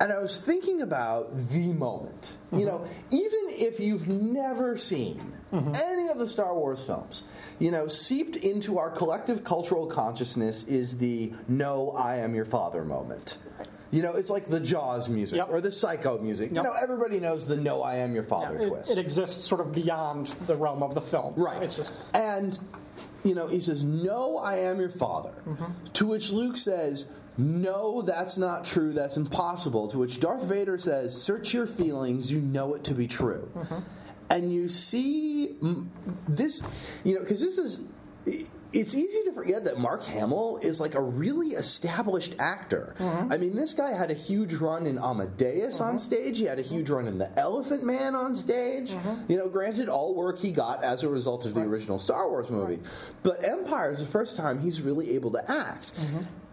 And I was thinking about the moment. You know, mm-hmm. even if you've never seen mm-hmm. any of the Star Wars films, you know, seeped into our collective cultural consciousness is the "No, I am your father" moment. You know, it's like the Jaws music Yep. or the Psycho music. You know, everybody knows the "No, I am your father" it, twist. it exists sort of beyond the realm of the film. Right. It's just and you know he says, "No, I am your father." Mm-hmm. To which Luke says, "No, that's not true. That's impossible." To which Darth Vader says, "Search your feelings. You know it to be true." Mm-hmm. And you see this, you know, because this is. It's easy to forget that Mark Hamill is like a really established actor. Mm-hmm. I mean, this guy had a huge run in Amadeus on mm-hmm. stage. He had a huge run in The Elephant Man on stage. You know, granted, all work he got as a result of the original Star Wars movie. But Empire is the first time he's really able to act.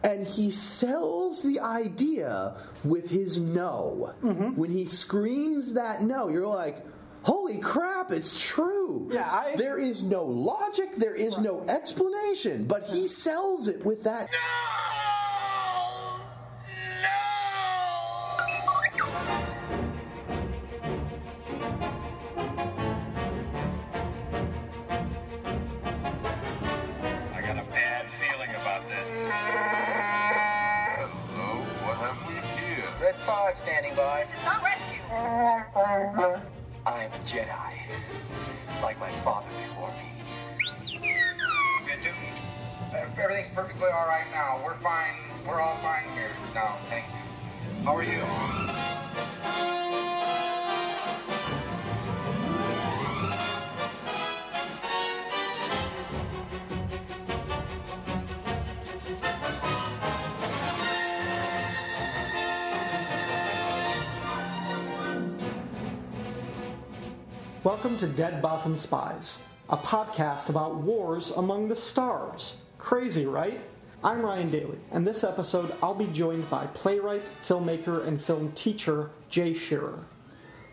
And he sells the idea with his no. Mm-hmm. When he screams that no, you're like, holy crap, it's true. Yeah, I- there is no logic, there is no explanation, but he sells it with that. I Red 5 standing by. This is not rescue. I am a Jedi, like my father before me. Good, dude. Uh, everything's perfectly all right now. We're fine. We're all fine here now. Thank you. How are you? Welcome to Dead Bothan Spies, a podcast about wars among the stars. Crazy, right? I'm Ryan Daly, and this episode I'll be joined by playwright, filmmaker, and film teacher Jay Shearer.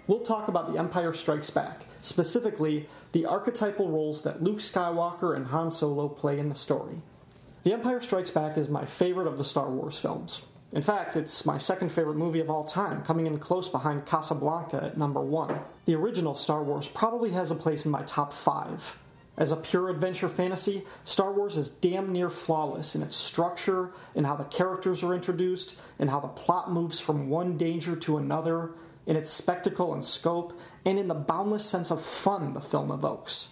We'll talk about The Empire Strikes Back, specifically the archetypal roles that Luke Skywalker and Han Solo play in the story. The Empire Strikes Back is my favorite of the Star Wars films. In fact, it's my second favorite movie of all time, coming in close behind Casablanca at number one. The original Star Wars probably has a place in my top five. As a pure adventure fantasy, Star Wars is damn near flawless in its structure, in how the characters are introduced, in how the plot moves from one danger to another, in its spectacle and scope, and in the boundless sense of fun the film evokes.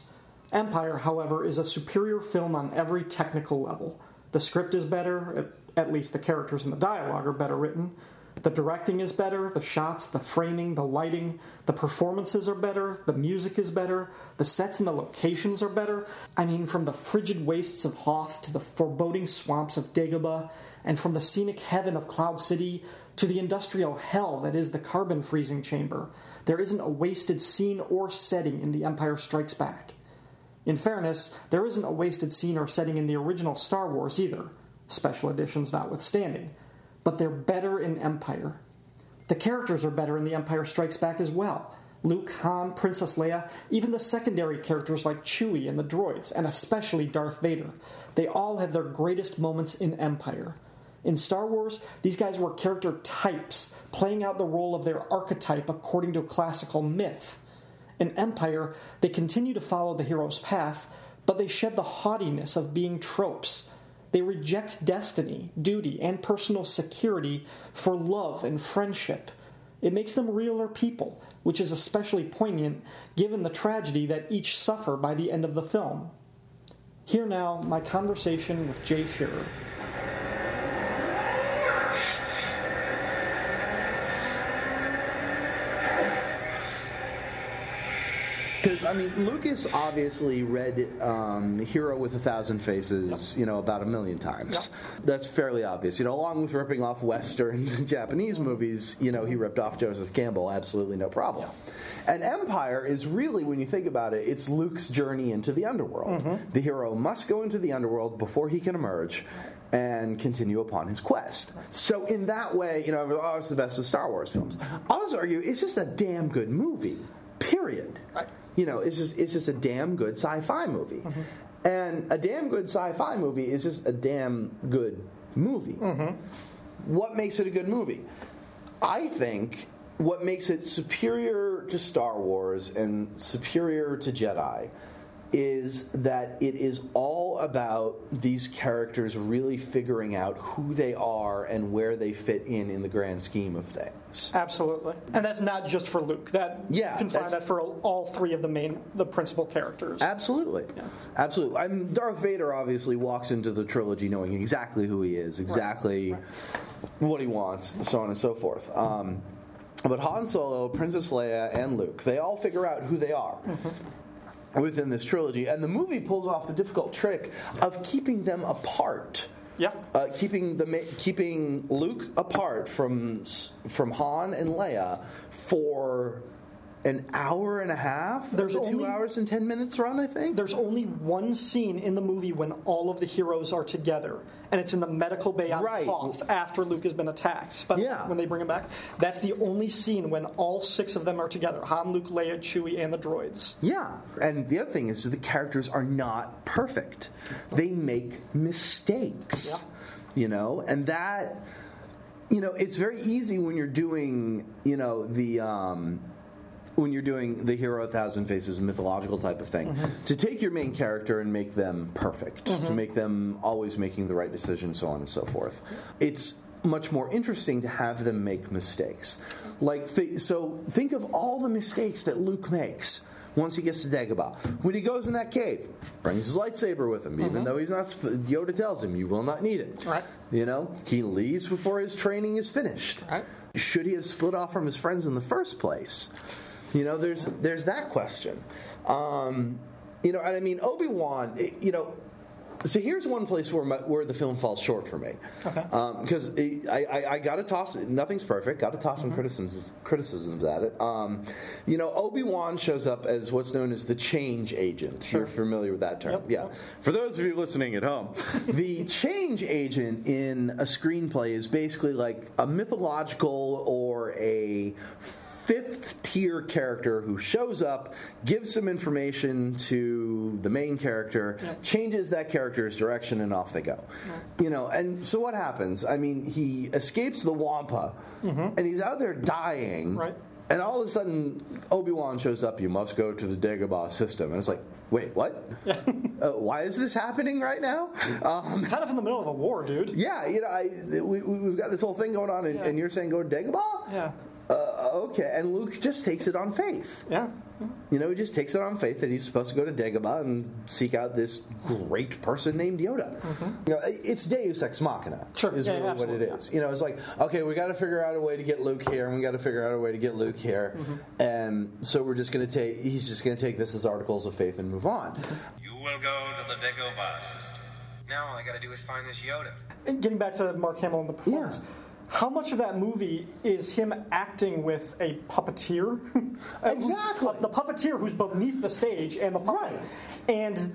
Empire, however, is a superior film on every technical level. The script is better, at, least the characters and the dialogue are better written. The directing is better, the shots, the framing, the lighting, the performances are better, the music is better, the sets and the locations are better. I mean, from the frigid wastes of Hoth to the foreboding swamps of Dagobah, and from the scenic heaven of Cloud City to the industrial hell that is the carbon freezing chamber, there isn't a wasted scene or setting in The Empire Strikes Back. In fairness, there isn't a wasted scene or setting in the original Star Wars either, special editions notwithstanding, but they're better in Empire. The characters are better in The Empire Strikes Back as well. Luke, Han, Princess Leia, even the secondary characters like Chewie and the droids, and especially Darth Vader, they all have their greatest moments in Empire. In Star Wars, these guys were character types, playing out the role of their archetype according to classical myth. In Empire, they continue to follow the hero's path, but they shed the haughtiness of being tropes. They reject destiny, duty, and personal security for love and friendship. It makes them realer people, which is especially poignant given the tragedy that each suffer by the end of the film. Here now, my conversation with Jay Shearer. Because I mean, Lucas obviously read um, "Hero with a Thousand Faces," you know, about a million times. That's fairly obvious. You know, along with ripping off westerns and Japanese movies, you know, he ripped off Joseph Campbell. Absolutely no problem. And Empire is really, when you think about it, it's Luke's journey into the underworld. The hero must go into the underworld before he can emerge and continue upon his quest. So, in that way, you know, oh, it's the best of Star Wars films. I'll just argue it's just a damn good movie. Period. You know, it's just it's just a damn good sci-fi movie, mm-hmm. and a damn good sci-fi movie is just a damn good movie. Mm-hmm. What makes it a good movie? I think what makes it superior to Star Wars and superior to Jedi is that it is all about these characters really figuring out who they are and where they fit in in the grand scheme of things. Absolutely, and that's not just for Luke. That Yeah, you can find that's- that for all three of the main, the principal characters. Absolutely, absolutely. I mean, Darth Vader obviously walks into the trilogy knowing exactly who he is, exactly what he wants, so on and so forth. Um, but Han Solo, Princess Leia, and Luke, they all figure out who they are. Within this trilogy, and the movie pulls off the difficult trick of keeping them apart. Yeah. uh, keeping the keeping Luke apart from from Han and Leia for an hour and a half. There's the two only- hours and ten minutes run, I think. There's only one scene in the movie when all of the heroes are together, and it's in the medical bay on Right. Hoth after Luke has been attacked. But Yeah. when they bring him back, that's the only scene when all six of them are together: Han, Luke, Leia, Chewie, and the droids. Yeah, and the other thing is that the characters are not perfect. They make mistakes. Yeah. You know, and that you know, it's very easy when you're doing, you know, the um when you're doing the hero a thousand faces mythological type of thing mm-hmm. to take your main character and make them perfect to mm-hmm. make them always making the right decision so on and so forth it's much more interesting to have them make mistakes like th- so think of all the mistakes that luke makes once he gets to Dagobah. When he goes in that cave, brings his lightsaber with him, even mm-hmm. though he's not. sp- Yoda tells him, "You will not need it." Right. You know, he leaves before his training is finished. Right. Should he have split off from his friends in the first place? You know, there's there's that question. Um, you know, and I mean Obi Wan. You know, so here's one place where my, where the film falls short for me. Okay. Because I, I, I got to toss it. Nothing's perfect. Got to toss Mm-hmm. some criticisms criticisms at it. Um, you know, Obi Wan shows up as what's known as the change agent. You're familiar with that term, Yep. yeah. For those of you listening at home, the change agent in a screenplay is basically like a mythological or a fifth tier character who shows up, gives some information to the main character, changes that character's direction, and off they go. You know, and so what happens? I mean, he escapes the Wampa, and he's out there dying. Right. And all of a sudden, Obi Wan shows up. You must go to the Dagobah system, and it's like, wait, what? uh, why is this happening right now? Um, Kind of in the middle of a war, dude. yeah, you know, I, we, we- we've got this whole thing going on, and, Yeah. and you're saying go to Dagobah? Yeah. Uh, okay, and Luke just takes it on faith. Yeah. You know, he just takes it on faith that he's supposed to go to Dagobah and seek out this great person named Yoda. You know, it's Deus Ex Machina. Mm-hmm. Sure, is yeah, really what absolutely, it is. You know, it's like okay, we got to figure out a way to get Luke here, and we got to figure out a way to get Luke here, Mm-hmm. and so we're just going to take. He's just going to take this as articles of faith and move on. You will go to the Dagobah system. Now all I gotta do is find this Yoda. And getting back to Mark Hamill and the performance. Yeah. How much of that movie is him acting with a puppeteer? Uh, Exactly. uh, the puppeteer who's beneath the stage and the puppet. Right. And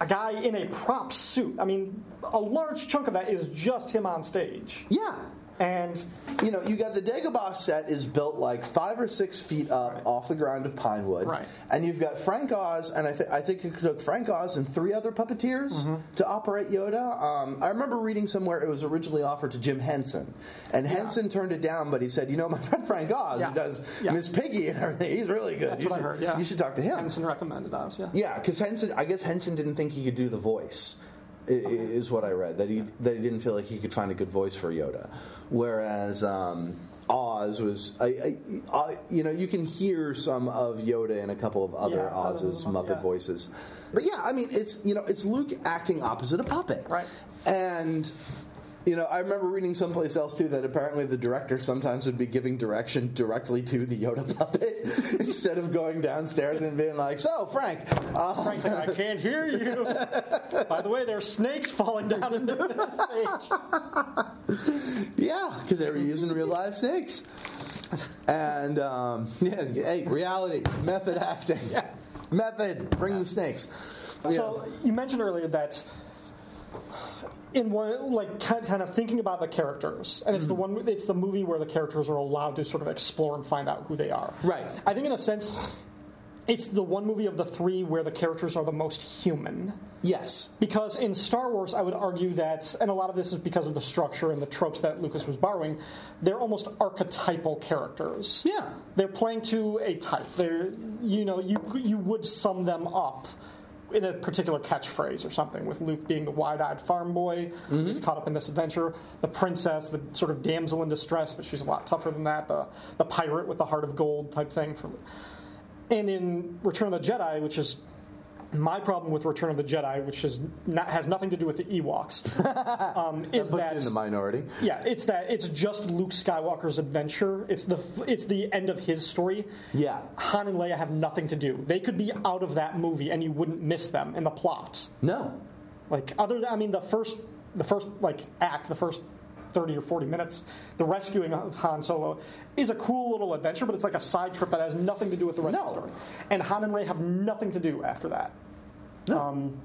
a guy in a prop suit. I mean, a large chunk of that is just him on stage. Yeah. And You know, you got the Dagobah set is built like five or six feet up Right. off the ground of pine wood, Right. and you've got Frank Oz, and I, th- I think it took Frank Oz and three other puppeteers Mm-hmm. to operate Yoda. Um, I remember reading somewhere it was originally offered to Jim Henson, and Henson turned it down, but he said, "You know, my friend Frank Oz, Yeah. who does Yeah. Miss Piggy and everything, he's really good. that's you what should, I heard. Yeah. you should talk to him." Henson recommended us. Yeah. Yeah, because Henson, I guess Henson didn't think he could do the voice. Is what I read that he that he didn't feel like he could find a good voice for Yoda, whereas um, Oz was, I, I, I, you know, you can hear some of Yoda in a couple of other Yeah, Oz's Muppet yeah. voices, but yeah, I mean, it's you know, it's Luke acting opposite a puppet, Right. And you know, I remember reading someplace else too that apparently the director sometimes would be giving direction directly to the Yoda puppet instead of going downstairs and being like, "So, Frank, um, Frank's like, I can't hear you. By the way, there are snakes falling down into the stage. yeah, because they were using real live snakes." And um, yeah, hey, reality, method acting, yeah. method, bring the snakes. So you mentioned earlier that in one like kind kind of thinking about the characters, and it's the Mm-hmm. one it's the movie where the characters are allowed to sort of explore and find out who they are. Right. I think in a sense. it's the one movie of the three where the characters are the most human. Yes. Because in Star Wars, I would argue that, and a lot of this is because of the structure and the tropes that Lucas was borrowing, they're almost archetypal characters. Yeah. They're playing to a type. They're, you know, you you would sum them up in a particular catchphrase or something. With Luke being the wide-eyed farm boy mm-hmm. who's caught up in this adventure, the princess, the sort of damsel in distress, but she's a lot tougher than that. The the pirate with the heart of gold type thing. From, and in Return of the Jedi, which is my problem with Return of the Jedi, which is not, has nothing to do with the Ewoks, um, is Puts that in the minority. yeah, it's that it's just Luke Skywalker's adventure. It's the it's the end of his story. Yeah. Han and Leia have nothing to do. They could be out of that movie, and you wouldn't miss them in the plot. No. Like other than I mean, the first the first like act, the first. 30 or 40 minutes, the rescuing of Han Solo is a cool little adventure, but it's like a side trip that has nothing to do with the rest of the story. And Han and Ray have nothing to do after that. Um,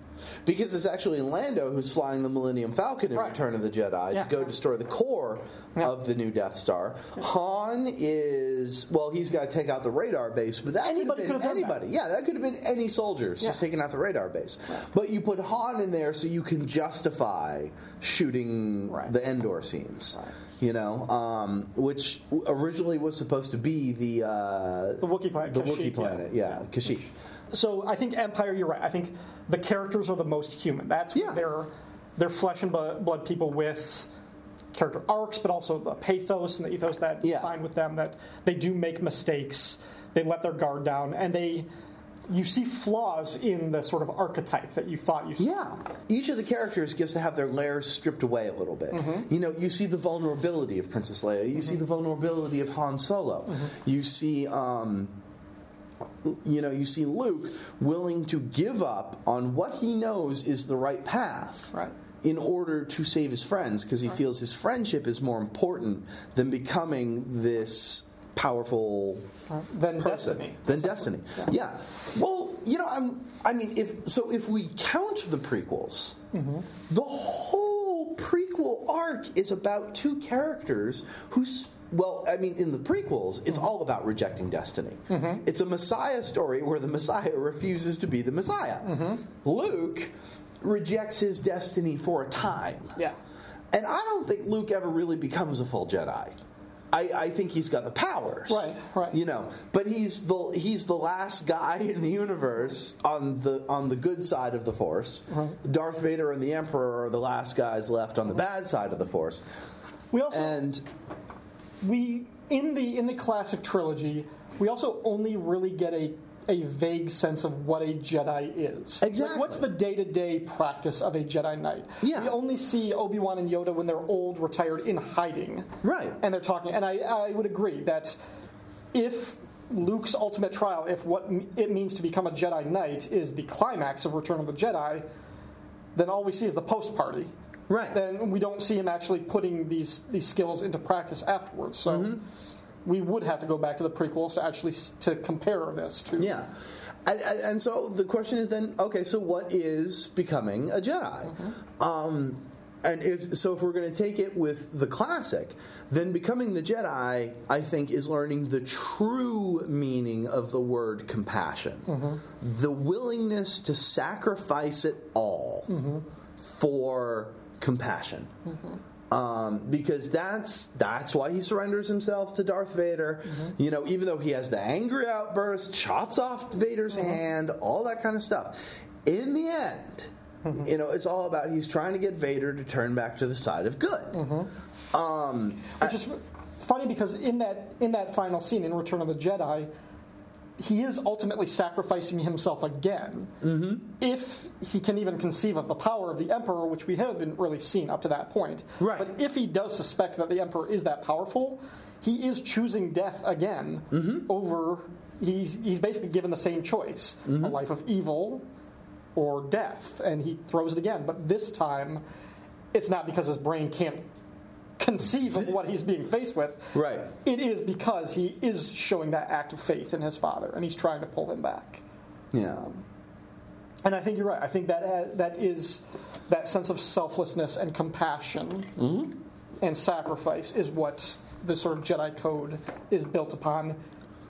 Because it's actually Lando who's flying the Millennium Falcon in Right. Return of the Jedi Yeah. to go destroy the core Yeah. of the new Death Star. Han is well, he's got to take out the radar base, but that Anybody could could have have been done that. anybody. Yeah, that could have been any soldiers just taking out the radar base. But you put Han in there so you can justify shooting Right. the Endor scenes. Right. You know, um, which originally was supposed to be the uh, The Wookiee planet, the Kashyyyk, Wookiee planet, yeah, yeah. Kashyyyk. So I think Empire. You're right. I think the characters are the most human. That's Yeah. they're they're flesh and blood people with character arcs, but also the pathos and the ethos that you Yeah. find with them. That they do make mistakes. They let their guard down, and they you see flaws in the sort of archetype that you thought you saw. Yeah. Each of the characters gets to have their layers stripped away a little bit. Mm-hmm. You know, you see the vulnerability of Princess Leia. You see the vulnerability of Han Solo. Mm-hmm. You see, um, you know, you see Luke willing to give up on what he knows is the right path. Right. In order to save his friends, because he feels his friendship is more important than becoming this powerful Then person destiny. than destiny. Yeah. Well, you know, I'm. I mean, if so, if we count the prequels, mm-hmm. the whole prequel arc is about two characters who's. Well, I mean, in the prequels, it's all about rejecting destiny. Mm-hmm. It's a Messiah story where the Messiah refuses to be the Messiah. Mm-hmm. Luke rejects his destiny for a time. Yeah. And I don't think Luke ever really becomes a full Jedi. I, I think he's got the powers. Right, right. You know, but he's the he's the last guy in the universe on the on the good side of the Force. Mm-hmm. Darth Vader and the Emperor are the last guys left on the bad side of the Force. We also And we in the in the classic trilogy, we also only really get a a vague sense of what a Jedi is. Like, Exactly. what's the day to day practice of a Jedi Knight? Yeah. We only see Obi Wan and Yoda when they're old, retired, in hiding. Right. And they're talking. And I, I would agree that if Luke's ultimate trial, if what m- it means to become a Jedi Knight is the climax of Return of the Jedi, then all we see is the post party. Right. Then we don't see him actually putting these these skills into practice afterwards. So Mm-hmm. we would have to go back to the prequels to actually to compare this to. yeah. And, and and so the question is then, okay, so what is becoming a Jedi? Um, and if, so if we're going to take it with the classic, then becoming the Jedi, I think, is learning the true meaning of the word compassion. The willingness to sacrifice it all for compassion. Mm-hmm. Um, because that's that's why he surrenders himself to Darth Vader. Mm-hmm. You know, even though he has the angry outburst, chops off Vader's mm-hmm. hand, all that kind of stuff. In the end, you know, it's all about he's trying to get Vader to turn back to the side of good. Um, Which is funny because in that in that final scene in Return of the Jedi, he is ultimately sacrificing himself again. Mm-hmm. If he can even conceive of the power of the Emperor, which we haven't really seen up to that point. Right. But if he does suspect that the Emperor is that powerful, he is choosing death again over. He's he's basically given the same choice: a life of evil or death, and he throws it again. But this time, it's not because his brain can't conceive of what he's being faced with. Right. It is because he is showing that act of faith in his father, and he's trying to pull him back. yeah. And I think you're right. I think that uh, that is that sense of selflessness and compassion and sacrifice is what the sort of Jedi code is built upon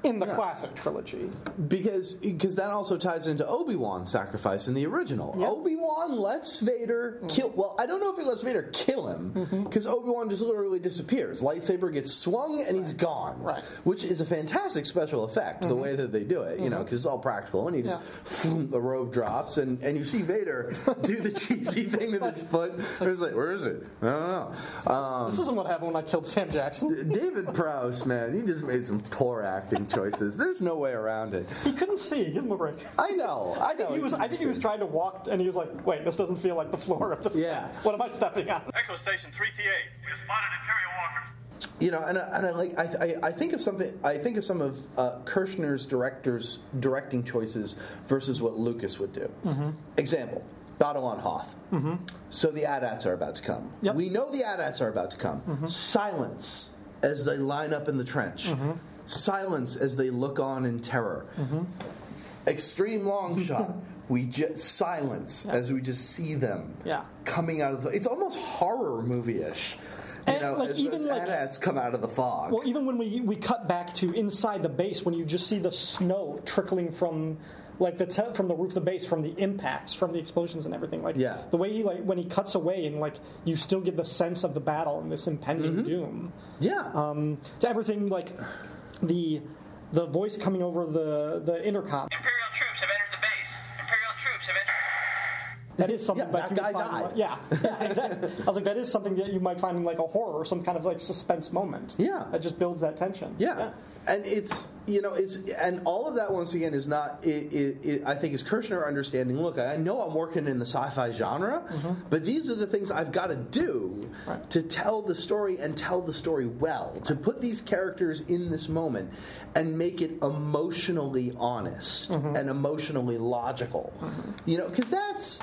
in the classic trilogy. because because that also ties into Obi Wan's sacrifice in the original. Yeah. Obi Wan lets Vader mm-hmm. kill. Well, I don't know if he lets Vader kill him mm-hmm. because Obi Wan just literally disappears. Lightsaber gets swung and he's gone. Right. Which is a fantastic special effect. The mm-hmm. way that they do it, you know, because it's all practical and he just phoom, the robe drops and and you see Vader do the cheesy thing with his foot. It's like where is it? I don't know. Um, This isn't what happened when I killed Sam Jackson. David Prowse, man, he just made some poor acting choices. There's no way around it. He couldn't see. Give him a break. I know. I I think know he was. I couldn't think he was trying to walk, and he was like, "Wait, this doesn't feel like the floor of the Yeah. set. What am I stepping on?" Echo Station 3-T-8. We have spotted Imperial walkers. You know, and I, and I like I, I, I think of something. I think of some of uh, Kershner's directors directing choices versus what Lucas would do. Mm-hmm. Example: Battle on Hoth. So the AT-ATs are about to come. Yep. Mm-hmm. We know the AT-ATs are about to come. Silence as they line up in the trench. Mm-hmm. Silence as they look on in terror. Extreme long shot. We just silence as we just see them Yeah. coming out of the. It's almost horror movie-ish. You And, know, like, as even, those like- AT-ATs come out of the fog. Well, even when we we cut back to inside the base, when you just see the snow trickling from like the te- from the roof of the base, from the impacts, from the explosions and everything, like Yeah. the way he like when he cuts away and like you still get the sense of the battle and this impending Mm-hmm. doom. yeah. Um, to everything like the the voice coming over the the intercom. Imperial troops have entered the base. Imperial troops have entered. That is something Yeah, that that you guy would died. like- yeah, yeah, exactly. I was like, that is something that you might find in like a horror or some kind of like suspense moment. Yeah. that just builds that tension. Yeah. And it's you know it's and all of that once again is not it, it, it, I think is Kershner understanding. Look, I know I'm working in the sci-fi genre, mm-hmm. but these are the things I've got to do Right. to tell the story and tell the story well. To put these characters in this moment and make it emotionally honest mm-hmm. and emotionally logical. Mm-hmm. You know, because that's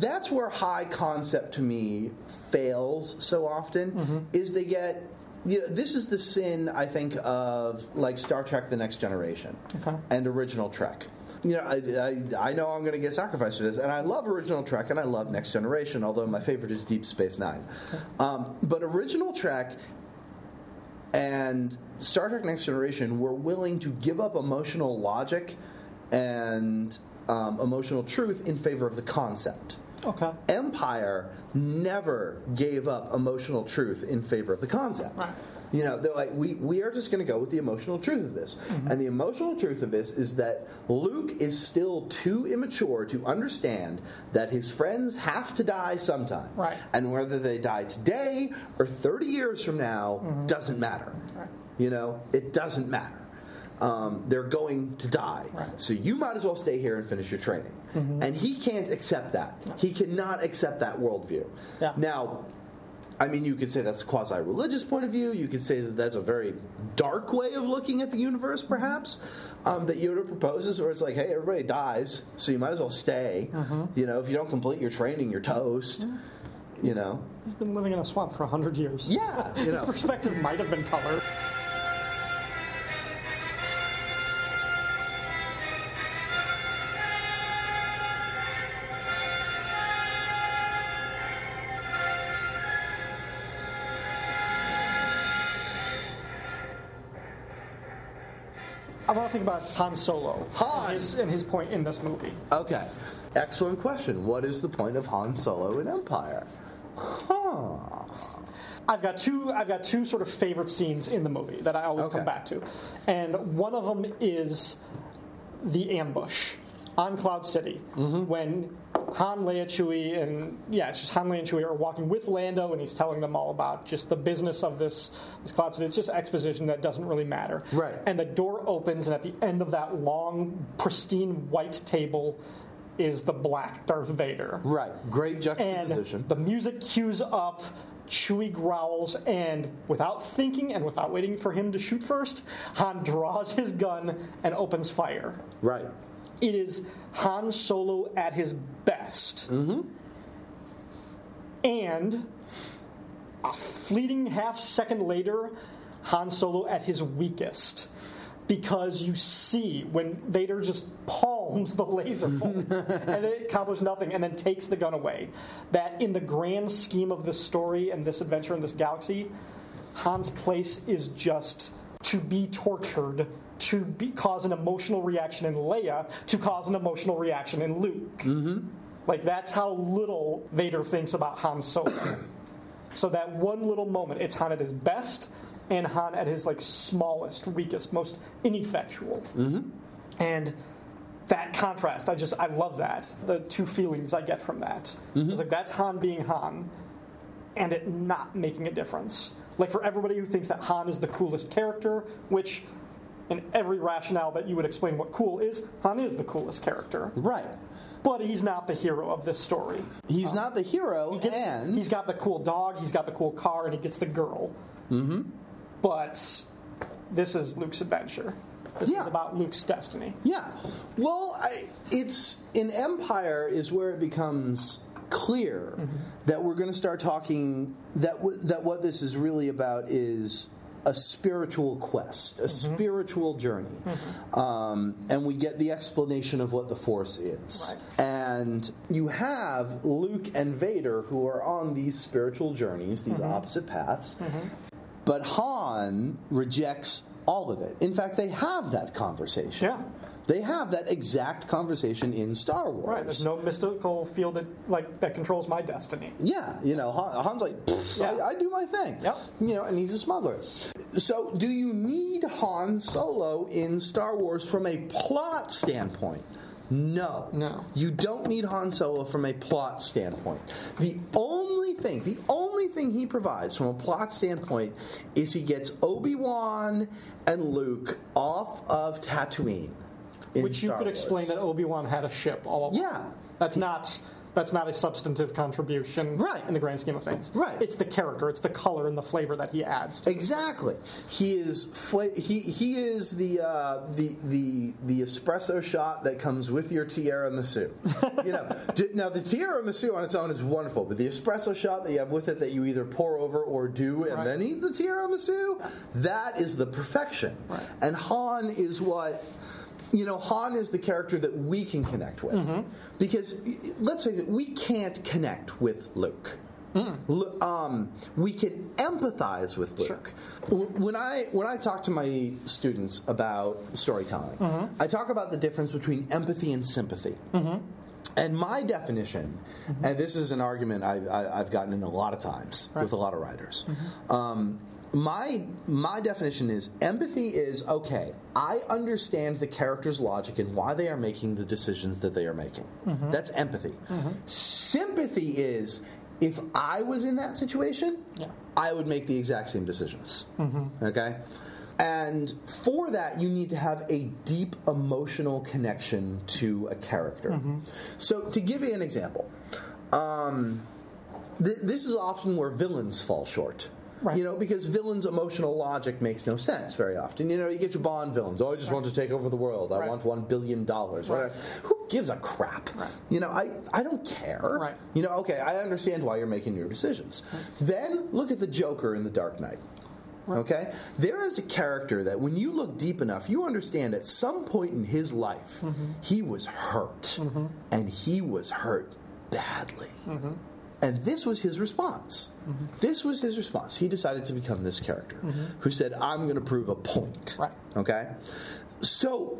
that's where high concept to me fails so often is they get you know, this is the sin I think of like Star Trek: The Next Generation Okay. and original Trek. You know, I, I, I know I'm going to get sacrificed for this, and I love original Trek and I love Next Generation, although my favorite is Deep Space Nine. Um, but original Trek and Star Trek Next Generation were willing to give up emotional logic and um, emotional truth in favor of the concept. Okay. Empire never gave up emotional truth in favor of the concept. Right. You know, they're like, we, we are just going to go with the emotional truth of this. Mm-hmm. And the emotional truth of this is that Luke is still too immature to understand that his friends have to die sometime. Right. And whether they die today or 30 years from now doesn't matter. Mm-hmm. Right. You know, it doesn't matter. Um, they're going to die. Right. Mm-hmm. So you might as well stay here and finish your training. And he can't accept that. He cannot accept that worldview. Yeah. Now, I mean, you could say that's a quasi religious point of view. You could say that that's a very dark way of looking at the universe, Mm-hmm. perhaps, um, that Yoda proposes, where it's like, hey, everybody dies, so you might as well stay. Mm-hmm. You know, if you don't complete your training, you're toast. You know? He's been living in a swamp for a hundred years. Yeah. You His perspective might have been color. Think about Han Solo Han! and his, and his point in this movie. Okay. Excellent question. What is the point of Han Solo in Empire? Huh. I've got two. I've got two sort of favorite scenes in the movie that I always Okay. come back to, and one of them is the ambush on Cloud City Mm-hmm. when Han, Leia, Chewie, and yeah, it's just Han, Leia, and Chewie are walking with Lando, and he's telling them all about just the business of this this Cloud City. It's just exposition that doesn't really matter. Right. And the door opens, and at the end of that long, pristine white table is the black Darth Vader Right. Great juxtaposition. and the music cues up. Chewie growls, and without thinking and without waiting for him to shoot first, Han draws his gun and opens fire. right. It is Han Solo at his best. Mm-hmm. And a fleeting half second later, Han Solo at his weakest. Because you see when Vader just palms the laser bolts and it accomplishes nothing and then takes the gun away. That in the grand scheme of this story and this adventure in this galaxy, Han's place is just to be tortured to be, cause an emotional reaction in Leia to cause an emotional reaction in Luke. Mm-hmm. Like that's how little Vader thinks about Han Solo. so that one little moment, it's Han at his best and Han at his like smallest, weakest, most ineffectual. Mm-hmm. And that contrast, I just I love that. The two feelings I get from that. It's like that's Han being Han, and it not making a difference. Like for everybody who thinks that Han is the coolest character, which in every rationale that you would explain what cool is, Han is the coolest character. Right. But he's not the hero of this story. He's not the hero, He gets, and he's got the cool dog, he's got the cool car, and he gets the girl. Mm-hmm. But this is Luke's adventure. This Yeah. is about Luke's destiny. Yeah. Well, I, it's in Empire is where it becomes clear that we're going to start talking that w- that what this is really about is a spiritual quest, a mm-hmm. spiritual journey, mm-hmm. um, and we get the explanation of what the Force is. And you have Luke and Vader who are on these spiritual journeys, these mm-hmm. opposite paths. But Han rejects all of it. In fact, they have that conversation. Yeah. They have that exact conversation in Star Wars. Right. There's no mystical field that like that controls my destiny. Yeah, you know, Han, Han's like, Yeah. I, I do my thing. Yep. You know, and he's a smuggler. So, do you need Han Solo in Star Wars from a plot standpoint? No. No. You don't need Han Solo from a plot standpoint. The only thing, the only thing he provides from a plot standpoint is he gets Obi Wan and Luke off of Tatooine. in Which you Star could explain Wars. that Obi Wan had a ship all along. Yeah. That's not that's not a substantive contribution Right. in the grand scheme of things. Right. It's the character, it's the color and the flavor that he adds to Exactly. He is fla- he he is the uh, the the the espresso shot that comes with your tiramisu. you know, d- now the tiramisu on its own is wonderful, but the espresso shot that you have with it that you either pour over or do and Right. then eat the tiramisu, that is the perfection. Right. And Han is what you know, Han is the character that we can connect with. Mm-hmm. Because, let's face it, we can't connect with Luke. Lu- Um, we can empathize with Luke. W- When I when I talk to my students about storytelling, I talk about the difference between empathy and sympathy. And my definition, and this is an argument I've, I- I've gotten in a lot of times with a lot of writers. Um, my my definition is empathy is okay. I understand the character's logic and why they are making the decisions that they are making. Mm-hmm. That's empathy. Mm-hmm. Sympathy is if I was in that situation, Yeah. I would make the exact same decisions. Mm-hmm. Okay? And for that, you need to have a deep emotional connection to a character. So, to give you an example, um, th- this is often where villains fall short. Right. You know, because villains' emotional logic makes no sense very often. You know, you get your Bond villains. Oh, I just want to take over the world. I Right. want one billion dollars. Whatever. Who gives a crap? You know, I, I don't care. Right. You know, okay, I understand why you're making your decisions. Then look at the Joker in The Dark Knight. Okay? There is a character that when you look deep enough, you understand at some point in his life, mm-hmm. he was hurt. Mm-hmm. And he was hurt badly. Mm-hmm. And this was his response. Mm-hmm. This was his response. He decided to become this character mm-hmm. who said, I'm going to prove a point. Right. Okay? So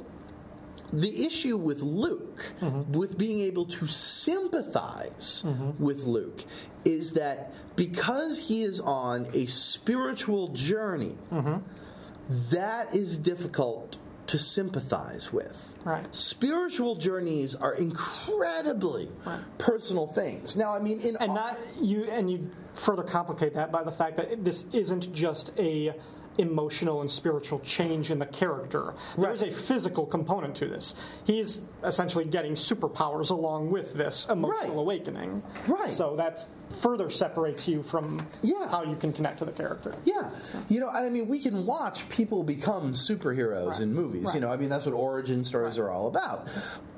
the issue with Luke, mm-hmm. with being able to sympathize with Luke, is that because he is on a spiritual journey, that is difficult to sympathize with. Right. Spiritual journeys are incredibly personal things. Now, I mean, in and not you and you further complicate that by the fact that this isn't just a emotional and spiritual change in the character there's a physical component to this he's essentially getting superpowers along with this emotional Right. awakening Right. so that further separates you from Yeah. how you can connect to the character Yeah, you know, I mean, we can watch people become superheroes Right. in movies. You know, I mean, that's what origin stories are all about.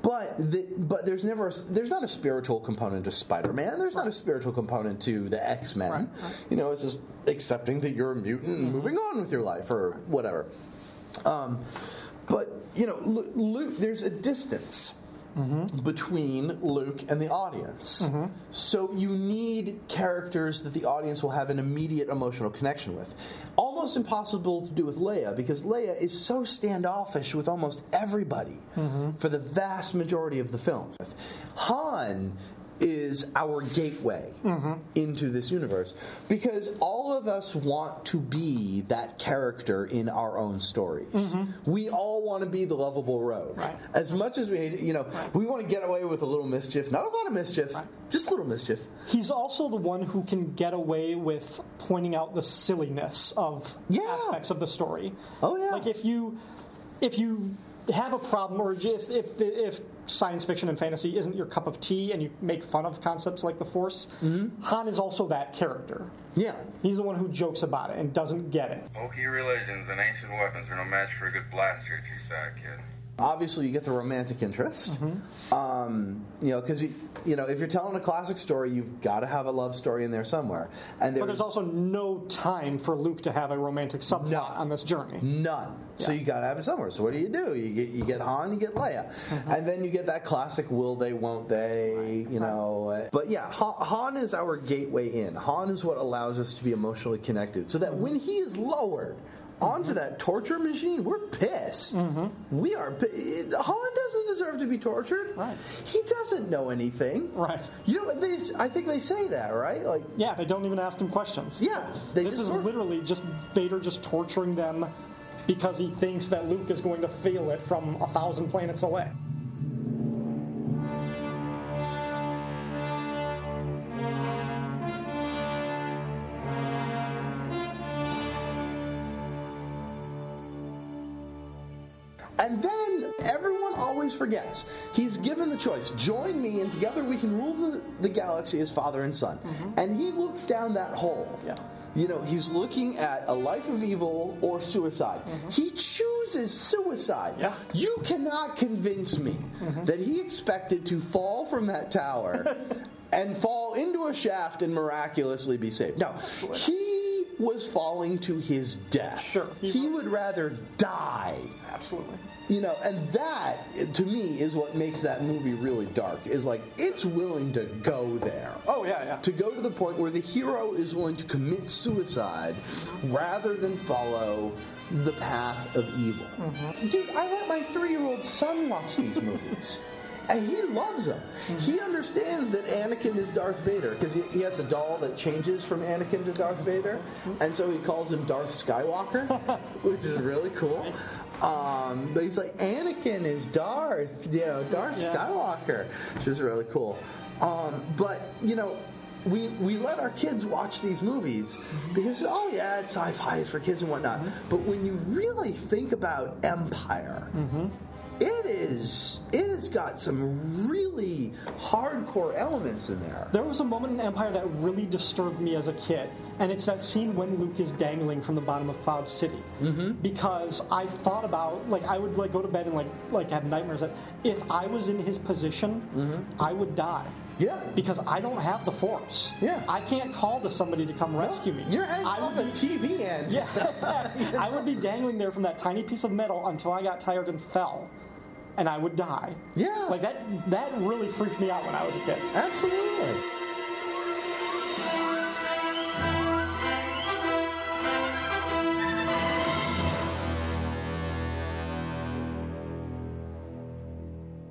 But the, but there's never a, there's not a spiritual component to Spider-Man. There's not a spiritual component to the X-Men. Right, right. You know, it's just accepting that you're a mutant and moving on with your life or whatever. Um, but you know, Luke, there's a distance Mm-hmm. between Luke and the audience. Mm-hmm. So you need characters that the audience will have an immediate emotional connection with. Almost impossible to do with Leia because Leia is so standoffish with almost everybody mm-hmm. for the vast majority of the film. Han is our gateway mm-hmm. into this universe because all of us want to be that character in our own stories. Mm-hmm. We all want to be the lovable rogue. Right. As much as we hate it, you know, we want to get away with a little mischief, not a lot of mischief, just a little mischief. He's also the one who can get away with pointing out the silliness of Yeah. aspects of the story. Oh, yeah. Like if you if you have a problem or just if if science fiction and fantasy isn't your cup of tea and you make fun of concepts like the Force, Mm-hmm. Han is also that character. Yeah. He's the one who jokes about it and doesn't get it. Okie religions and ancient weapons are no match for a good blaster at your side, kid. Obviously you get the romantic interest. Um, you know because you, you know if you're telling a classic story you've got to have a love story in there somewhere. And But there's also no time for Luke to have a romantic subplot on this journey. none. So you got to have it somewhere. So what do you do? You get you get han you get leia. And then you get that classic will they won't they you know uh, but yeah han is our gateway in. Han is what allows us to be emotionally connected. So that when he is lowered Mm-hmm. Onto that torture machine, we're pissed. Mm-hmm. We are. Han doesn't deserve to be tortured. Right. He doesn't know anything. Right. You know, they, I think they say that, right? Like, Yeah, they don't even ask him questions. yeah, they this is literally just Vader just torturing them because he thinks that Luke is going to feel it from a thousand planets away. Forgets. He's given the choice join me, and together we can rule the, the galaxy as father and son. And he looks down that hole. Mm-hmm. Yeah. You know, he's looking at a life of evil or suicide. He chooses suicide. Mm-hmm. Yeah. Mm-hmm. You cannot convince me that he expected to fall from that tower and fall into a shaft and miraculously be saved. No, he was falling to his death. Sure. He, He- would rather die. Absolutely. You know, and that to me is what makes that movie really dark. Is like it's willing to go there. Oh yeah, yeah. To go to the point where the hero is willing to commit suicide rather than follow the path of evil. Mm-hmm. Dude, I let my three year old son watch these movies. And he loves them. Mm-hmm. He understands that Anakin is Darth Vader because he, he has a doll that changes from Anakin to Darth Vader, Mm-hmm. and so he calls him Darth Skywalker, which is really cool. Um, but he's like, Anakin is Darth, you know, Darth Yeah. Skywalker, which is really cool. Um, but you know, we we let our kids watch these movies because oh yeah, it's sci-fi, it's for kids and whatnot. But when you really think about Empire. It is. It has got some really hardcore elements in there. There was a moment in Empire that really disturbed me as a kid, and it's that scene when Luke is dangling from the bottom of Cloud City. Mm-hmm. Because I thought about, like, I would like go to bed and like like have nightmares that if I was in his position, I would die. Yeah. Because I don't have the Force. Yeah. I can't call to somebody to come rescue me. You're hanging I off would a be- TV end. Yeah, exactly. I would be dangling there from that tiny piece of metal until I got tired and fell, and I would die. Yeah. Like that. That really freaked me out when I was a kid. Absolutely.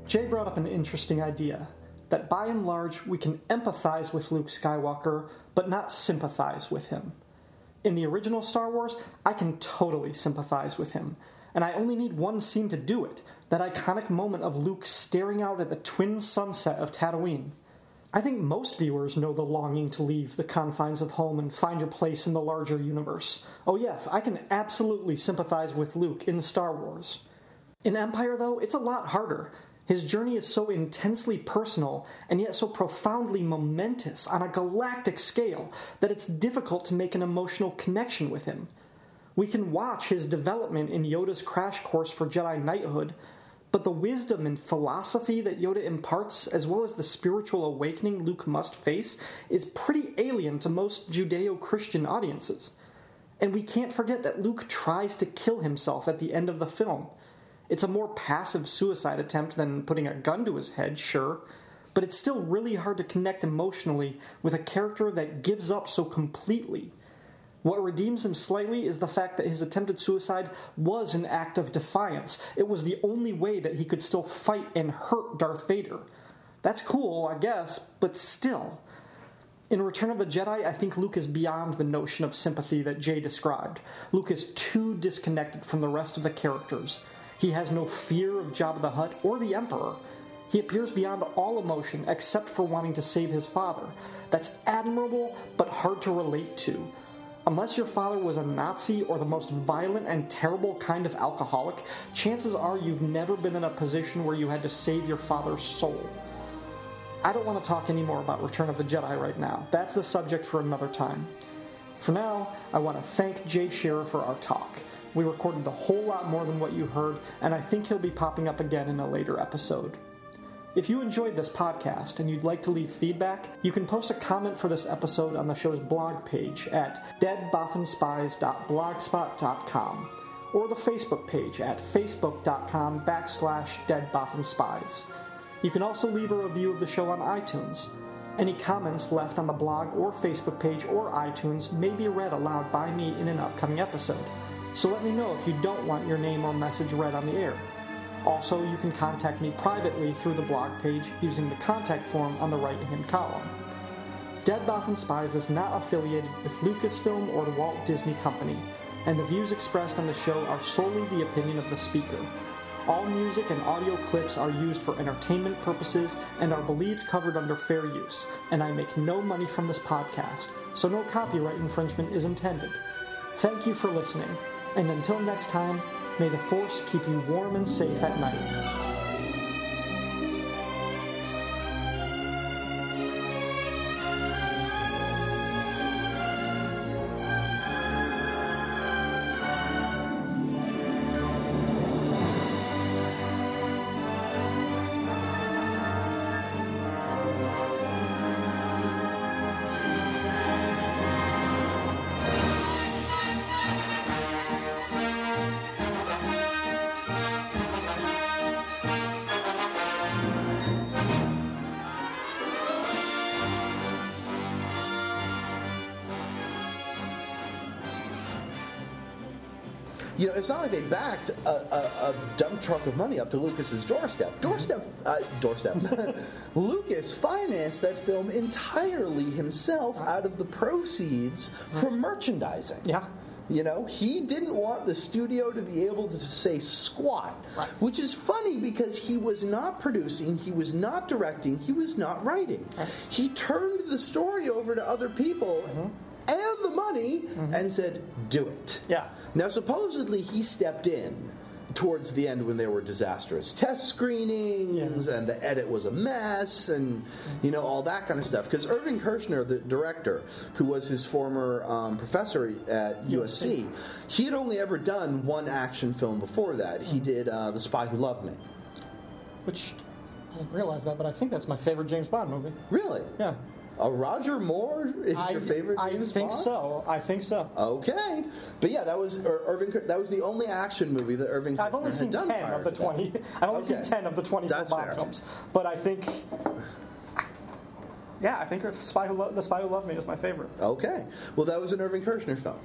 Jay brought up an interesting idea that by and large we can empathize with Luke Skywalker, but not sympathize with him. In the original Star Wars, I can totally sympathize with him, and I only need one scene to do it that iconic moment of Luke staring out at the twin sunset of Tatooine. I think most viewers know the longing to leave the confines of home and find your place in the larger universe. Oh, yes, I can absolutely sympathize with Luke in Star Wars. In Empire, though, it's a lot harder. His journey is so intensely personal and yet so profoundly momentous on a galactic scale that it's difficult to make an emotional connection with him. We can watch his development in Yoda's crash course for Jedi knighthood, but the wisdom and philosophy that Yoda imparts, as well as the spiritual awakening Luke must face, is pretty alien to most Judeo Christian audiences. And we can't forget that Luke tries to kill himself at the end of the film. It's a more passive suicide attempt than putting a gun to his head, sure, but it's still really hard to connect emotionally with a character that gives up so completely. What redeems him slightly is the fact that his attempted suicide was an act of defiance. It was the only way that he could still fight and hurt Darth Vader. That's cool, I guess, but still. In Return of the Jedi, I think Luke is beyond the notion of sympathy that Jay described. Luke is too disconnected from the rest of the characters. He has no fear of Jabba the Hutt or the Emperor. He appears beyond all emotion except for wanting to save his father. That's admirable, but hard to relate to. Unless your father was a Nazi or the most violent and terrible kind of alcoholic, chances are you've never been in a position where you had to save your father's soul. I don't want to talk anymore about Return of the Jedi right now. That's the subject for another time. For now, I want to thank Jay Shearer for our talk. We recorded a whole lot more than what you heard, and I think he'll be popping up again in a later episode. If you enjoyed this podcast and you'd like to leave feedback, you can post a comment for this episode on the show's blog page at deadbothanspies.blogspot.com or the Facebook page at facebook.com backslash deadbothanspies. You can also leave a review of the show on iTunes. Any comments left on the blog or Facebook page or iTunes may be read aloud by me in an upcoming episode, so let me know if you don't want your name or message read on the air. Also, you can contact me privately through the blog page using the contact form on the right hand column. Dead Bothan Spies is not affiliated with Lucasfilm or the Walt Disney Company, and the views expressed on the show are solely the opinion of the speaker. All music and audio clips are used for entertainment purposes and are believed covered under fair use, and I make no money from this podcast, so no copyright infringement is intended. Thank you for listening, and until next time, may the Force keep you warm and safe at night. It's not like they backed a, a, a dump truck of money up to Lucas's doorstep. Doorstep, uh, doorstep. Lucas financed that film entirely himself out of the proceeds from merchandising. Yeah. You know, he didn't want the studio to be able to say squat, Right. which is funny because he was not producing, he was not directing, he was not writing. He turned the story over to other people and the money and said, "Do it." Yeah. Now, supposedly, he stepped in towards the end when there were disastrous test screenings and the edit was a mess and you know all that kind of stuff because irving Kershner the director who was his former um, professor at usc he had only ever done one action film before that he did uh, the spy who loved me Which, I didn't realize that, but I think that's my favorite James Bond movie. really Yeah. Uh, roger moore is I, your favorite I think so. I think so. Okay, but yeah, that was Ir- Irving. That was the only action movie that Irving. I've only seen done 10 of the that. 20. I've only seen 10 of the 20 That's Bond fair. films. But I think. Yeah, I think Spy Who Lo- The Spy Who Loved Me is my favorite. Okay, well, that was an Irving Kershner film.